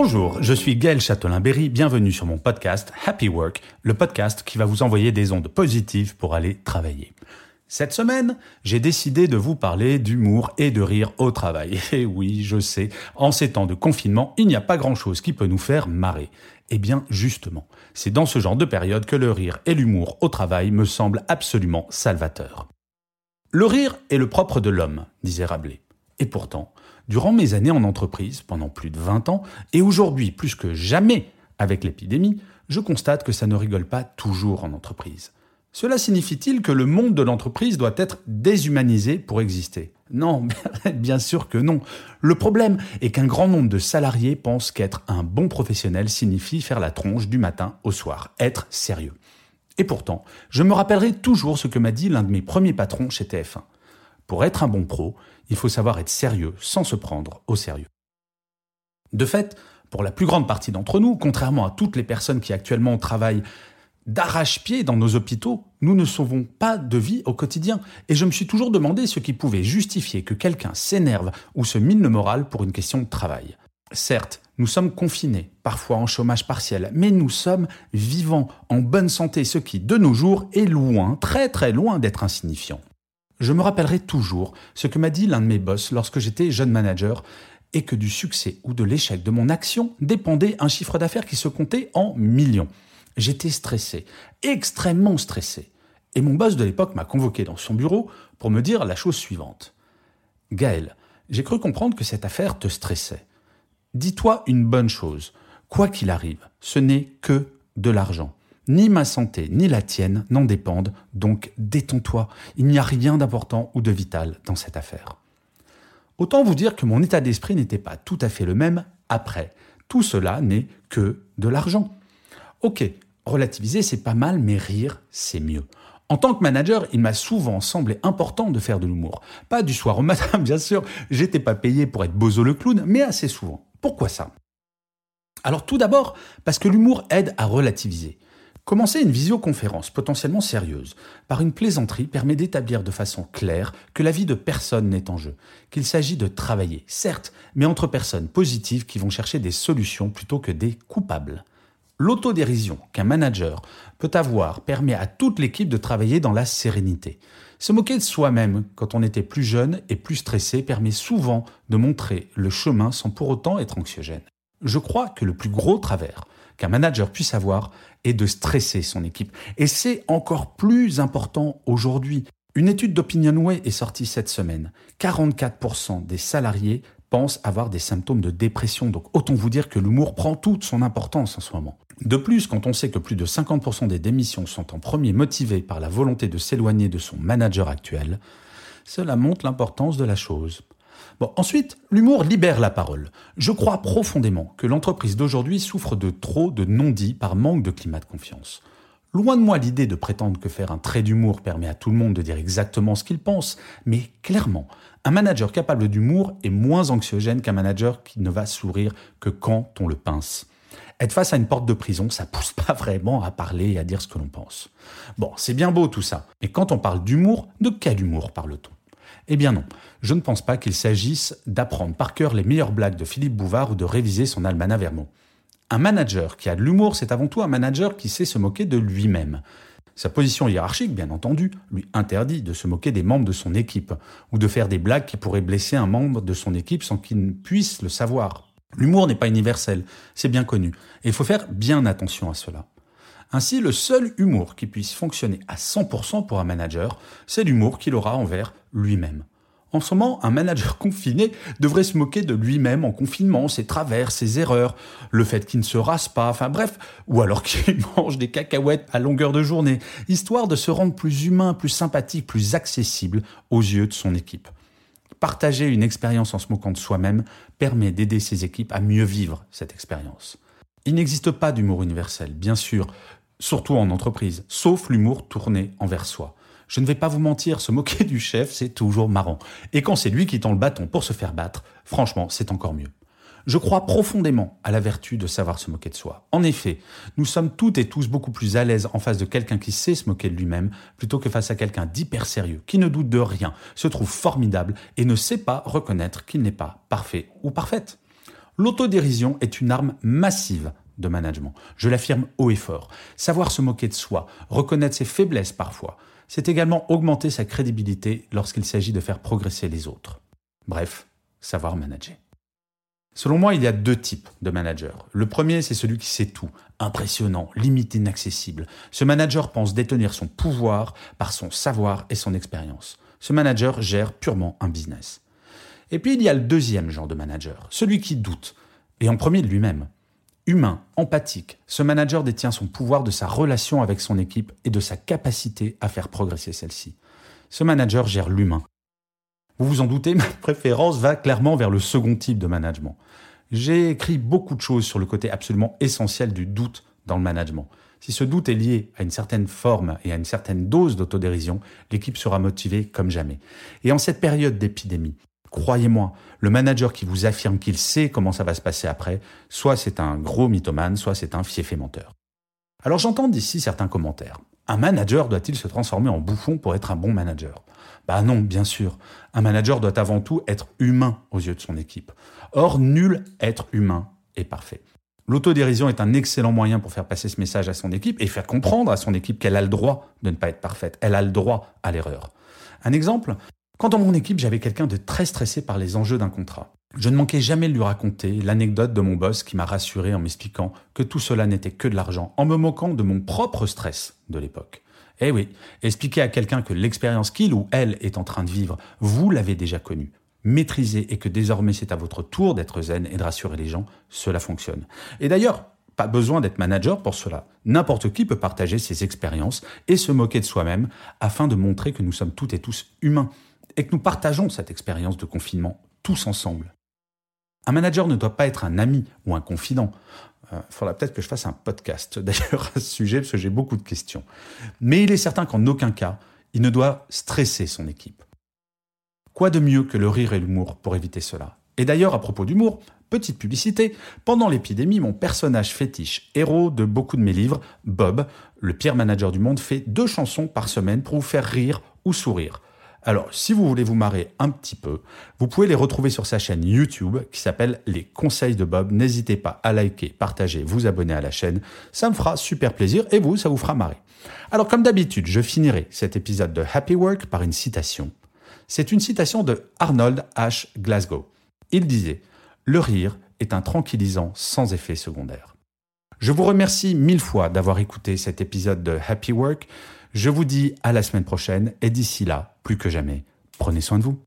Bonjour, je suis Gaël Châtelain-Berry, bienvenue sur mon podcast Happy Work, le podcast qui va vous envoyer des ondes positives pour aller travailler. Cette semaine, j'ai décidé de vous parler d'humour et de rire au travail. Et oui, je sais, en ces temps de confinement, il n'y a pas grand-chose qui peut nous faire marrer. Eh bien, justement, c'est dans ce genre de période que le rire et l'humour au travail me semblent absolument salvateurs. Le rire est le propre de l'homme, disait Rabelais. Et pourtant, durant mes années en entreprise, pendant plus de 20 ans, et aujourd'hui plus que jamais avec l'épidémie, je constate que ça ne rigole pas toujours en entreprise. Cela signifie-t-il que le monde de l'entreprise doit être déshumanisé pour exister? Non, bien sûr que non. Le problème est qu'un grand nombre de salariés pensent qu'être un bon professionnel signifie faire la tronche du matin au soir, être sérieux. Et pourtant, je me rappellerai toujours ce que m'a dit l'un de mes premiers patrons chez TF1. Pour être un bon pro, il faut savoir être sérieux sans se prendre au sérieux. De fait, pour la plus grande partie d'entre nous, contrairement à toutes les personnes qui actuellement travaillent d'arrache-pied dans nos hôpitaux, nous ne sauvons pas de vie au quotidien. Et je me suis toujours demandé ce qui pouvait justifier que quelqu'un s'énerve ou se mine le moral pour une question de travail. Certes, nous sommes confinés, parfois en chômage partiel, mais nous sommes vivants, en bonne santé, ce qui, de nos jours, est loin, très très loin d'être insignifiant. Je me rappellerai toujours ce que m'a dit l'un de mes boss lorsque j'étais jeune manager et que du succès ou de l'échec de mon action dépendait un chiffre d'affaires qui se comptait en millions. J'étais stressé, extrêmement stressé. Et mon boss de l'époque m'a convoqué dans son bureau pour me dire la chose suivante. Gaël, j'ai cru comprendre que cette affaire te stressait. Dis-toi une bonne chose. Quoi qu'il arrive, ce n'est que de l'argent. Ni ma santé, ni la tienne n'en dépendent, donc détends-toi. Il n'y a rien d'important ou de vital dans cette affaire. Autant vous dire que mon état d'esprit n'était pas tout à fait le même après. Tout cela n'est que de l'argent. Ok, relativiser c'est pas mal, mais rire c'est mieux. En tant que manager, il m'a souvent semblé important de faire de l'humour. Pas du soir au matin, bien sûr, j'étais pas payé pour être bozo le clown, mais assez souvent. Pourquoi ça? Alors tout d'abord, parce que l'humour aide à relativiser. Commencer une visioconférence potentiellement sérieuse par une plaisanterie permet d'établir de façon claire que la vie de personne n'est en jeu, qu'il s'agit de travailler, certes, mais entre personnes positives qui vont chercher des solutions plutôt que des coupables. L'autodérision qu'un manager peut avoir permet à toute l'équipe de travailler dans la sérénité. Se moquer de soi-même quand on était plus jeune et plus stressé permet souvent de montrer le chemin sans pour autant être anxiogène. Je crois que le plus gros travers qu'un manager puisse avoir est de stresser son équipe. Et c'est encore plus important aujourd'hui. Une étude d'Opinionway est sortie cette semaine. 44% des salariés pensent avoir des symptômes de dépression. Donc autant vous dire que l'humour prend toute son importance en ce moment. De plus, quand on sait que plus de 50% des démissions sont en premier motivées par la volonté de s'éloigner de son manager actuel, cela montre l'importance de la chose. Bon, ensuite, l'humour libère la parole. Je crois profondément que l'entreprise d'aujourd'hui souffre de trop de non-dits par manque de climat de confiance. Loin de moi l'idée de prétendre que faire un trait d'humour permet à tout le monde de dire exactement ce qu'il pense, mais clairement, un manager capable d'humour est moins anxiogène qu'un manager qui ne va sourire que quand on le pince. Être face à une porte de prison, ça pousse pas vraiment à parler et à dire ce que l'on pense. Bon, c'est bien beau tout ça, mais quand on parle d'humour, de quel humour parle-t-on? Eh bien non, je ne pense pas qu'il s'agisse d'apprendre par cœur les meilleures blagues de Philippe Bouvard ou de réviser son almanach Vermont. Un manager qui a de l'humour, c'est avant tout un manager qui sait se moquer de lui-même. Sa position hiérarchique, bien entendu, lui interdit de se moquer des membres de son équipe, ou de faire des blagues qui pourraient blesser un membre de son équipe sans qu'il ne puisse le savoir. L'humour n'est pas universel, c'est bien connu, et il faut faire bien attention à cela. Ainsi, le seul humour qui puisse fonctionner à 100% pour un manager, c'est l'humour qu'il aura envers lui-même. En ce moment, un manager confiné devrait se moquer de lui-même en confinement, ses travers, ses erreurs, le fait qu'il ne se rase pas, enfin bref, ou alors qu'il mange des cacahuètes à longueur de journée, histoire de se rendre plus humain, plus sympathique, plus accessible aux yeux de son équipe. Partager une expérience en se moquant de soi-même permet d'aider ses équipes à mieux vivre cette expérience. Il n'existe pas d'humour universel, bien sûr, surtout en entreprise, sauf l'humour tourné envers soi. Je ne vais pas vous mentir, se moquer du chef, c'est toujours marrant. Et quand c'est lui qui tend le bâton pour se faire battre, franchement, c'est encore mieux. Je crois profondément à la vertu de savoir se moquer de soi. En effet, nous sommes toutes et tous beaucoup plus à l'aise en face de quelqu'un qui sait se moquer de lui-même plutôt que face à quelqu'un d'hyper sérieux, qui ne doute de rien, se trouve formidable et ne sait pas reconnaître qu'il n'est pas parfait ou parfaite. L'autodérision est une arme massive de management. Je l'affirme haut et fort. Savoir se moquer de soi, reconnaître ses faiblesses parfois, c'est également augmenter sa crédibilité lorsqu'il s'agit de faire progresser les autres. Bref, savoir manager. Selon moi, il y a deux types de managers. Le premier, c'est celui qui sait tout, impressionnant, limite inaccessible. Ce manager pense détenir son pouvoir par son savoir et son expérience. Ce manager gère purement un business. Et puis il y a le deuxième genre de manager, celui qui doute, et en premier de lui-même. Humain, empathique, ce manager détient son pouvoir de sa relation avec son équipe et de sa capacité à faire progresser celle-ci. Ce manager gère l'humain. Vous vous en doutez, ma préférence va clairement vers le second type de management. J'ai écrit beaucoup de choses sur le côté absolument essentiel du doute dans le management. Si ce doute est lié à une certaine forme et à une certaine dose d'autodérision, l'équipe sera motivée comme jamais. Et en cette période d'épidémie, Croyez-moi, le manager qui vous affirme qu'il sait comment ça va se passer après, soit c'est un gros mythomane, soit c'est un fiefé menteur. Alors j'entends d'ici certains commentaires. Un manager doit-il se transformer en bouffon pour être un bon manager? Bah non, bien sûr. Un manager doit avant tout être humain aux yeux de son équipe. Or, nul être humain est parfait. L'autodérision est un excellent moyen pour faire passer ce message à son équipe et faire comprendre à son équipe qu'elle a le droit de ne pas être parfaite. Elle a le droit à l'erreur. Un exemple, quand dans mon équipe, j'avais quelqu'un de très stressé par les enjeux d'un contrat. Je ne manquais jamais de lui raconter l'anecdote de mon boss qui m'a rassuré en m'expliquant que tout cela n'était que de l'argent, en me moquant de mon propre stress de l'époque. Eh oui, expliquer à quelqu'un que l'expérience qu'il ou elle est en train de vivre, vous l'avez déjà connue, maîtrisée et que désormais c'est à votre tour d'être zen et de rassurer les gens, cela fonctionne. Et d'ailleurs, pas besoin d'être manager pour cela. N'importe qui peut partager ses expériences et se moquer de soi-même afin de montrer que nous sommes toutes et tous humains et que nous partageons cette expérience de confinement tous ensemble. Un manager ne doit pas être un ami ou un confident. Il euh, faudra peut-être que je fasse un podcast d'ailleurs à ce sujet parce que j'ai beaucoup de questions. Mais il est certain qu'en aucun cas, il ne doit stresser son équipe. Quoi de mieux que le rire et l'humour pour éviter cela? Et d'ailleurs, à propos d'humour, petite publicité, pendant l'épidémie, mon personnage fétiche, héros de beaucoup de mes livres, Bob, le pire manager du monde, fait deux chansons par semaine pour vous faire rire ou sourire. Alors, si vous voulez vous marrer un petit peu, vous pouvez les retrouver sur sa chaîne YouTube qui s'appelle Les Conseils de Bob. N'hésitez pas à liker, partager, vous abonner à la chaîne. Ça me fera super plaisir et vous, ça vous fera marrer. Alors, comme d'habitude, je finirai cet épisode de Happy Work par une citation. C'est une citation de Arnold H. Glasgow. Il disait Le rire est un tranquillisant sans effet secondaire. Je vous remercie mille fois d'avoir écouté cet épisode de Happy Work. Je vous dis à la semaine prochaine et d'ici là, plus que jamais, prenez soin de vous.